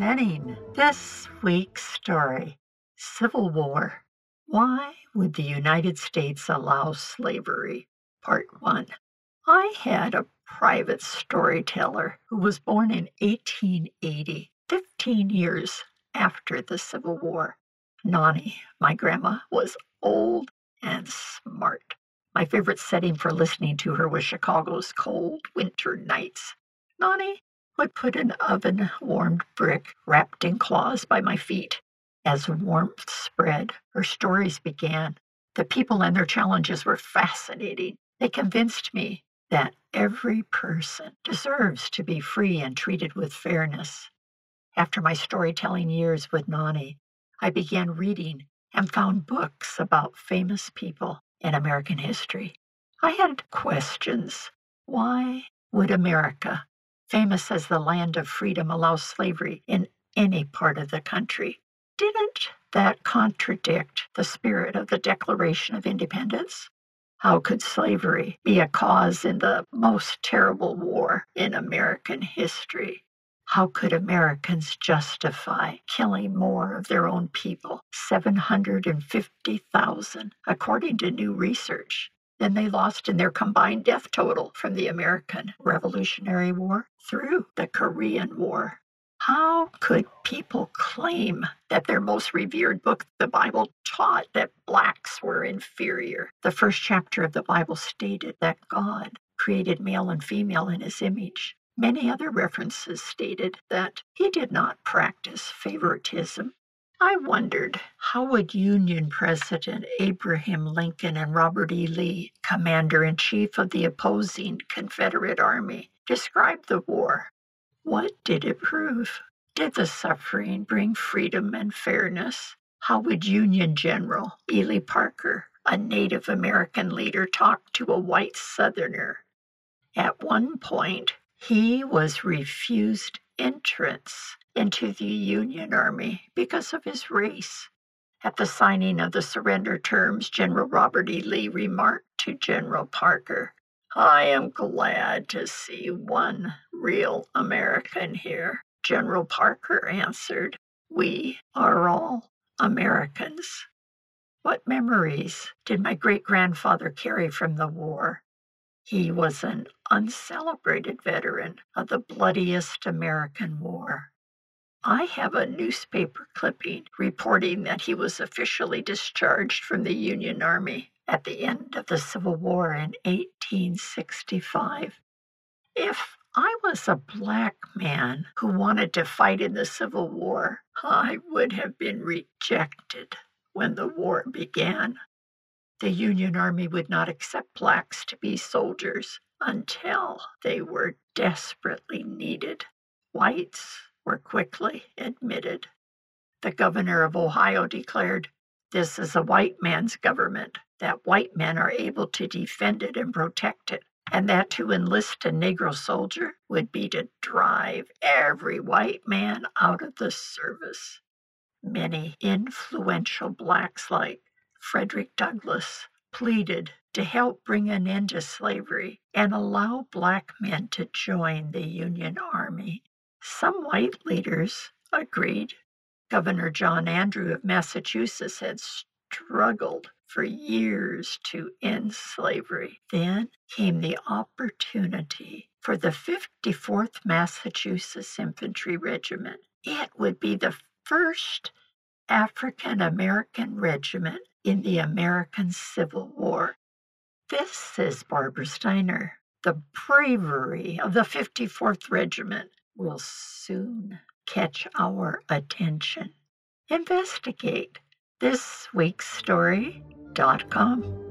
Presenting this week's story Civil War. Why would the United States allow slavery? Part 1. I had a private storyteller who was born in 1880, 15 years after the Civil War. Nani, my grandma, was old and smart. My favorite setting for listening to her was Chicago's cold winter nights. Nani would put an oven warmed brick wrapped in cloths by my feet. As warmth spread, her stories began. The people and their challenges were fascinating. They convinced me that every person deserves to be free and treated with fairness. After my storytelling years with Nani, I began reading and found books about famous people in American history. I had questions. Why would America famous as the land of freedom, allows slavery in any part of the country. Didn't that contradict the spirit of the Declaration of Independence? How could slavery be a cause in the most terrible war in American history? How could Americans justify killing more of their own people, 750,000, according to new research? Than they lost in their combined death total from the American Revolutionary War through the Korean War. How could people claim that their most revered book, the Bible, taught that blacks were inferior? The first chapter of the Bible stated that God created male and female in his image. Many other references stated that he did not practice favoritism I wondered how would Union President Abraham Lincoln and Robert E. Lee, commander in chief of the opposing Confederate Army, describe the war. What did it prove? Did the suffering bring freedom and fairness? How would Union General Ely Parker, a Native American leader, talk to a white Southerner? At one point, he was refused entrance into the Union Army because of his race. At the signing of the surrender terms, General Robert E. Lee remarked to General Parker, I am glad to see one real American here. General Parker answered, We are all Americans. What memories did my great grandfather carry from the war? He was an uncelebrated veteran of the bloodiest American war. I have a newspaper clipping reporting that he was officially discharged from the Union Army at the end of the Civil War in 1865. If I was a black man who wanted to fight in the Civil War, I would have been rejected when the war began. The Union Army would not accept blacks to be soldiers until they were desperately needed. Whites were quickly admitted. The governor of Ohio declared, This is a white man's government, that white men are able to defend it and protect it, and that to enlist a Negro soldier would be to drive every white man out of the service. Many influential blacks like Frederick Douglass pleaded to help bring an end to slavery and allow black men to join the Union Army some white leaders agreed. Governor John Andrew of Massachusetts had struggled for years to end slavery. Then came the opportunity for the 54th Massachusetts Infantry Regiment. It would be the first African American regiment in the American Civil War. This is Barbara Steiner. The bravery of the 54th Regiment will soon catch our attention. Investigate this week's thisweekstory.com.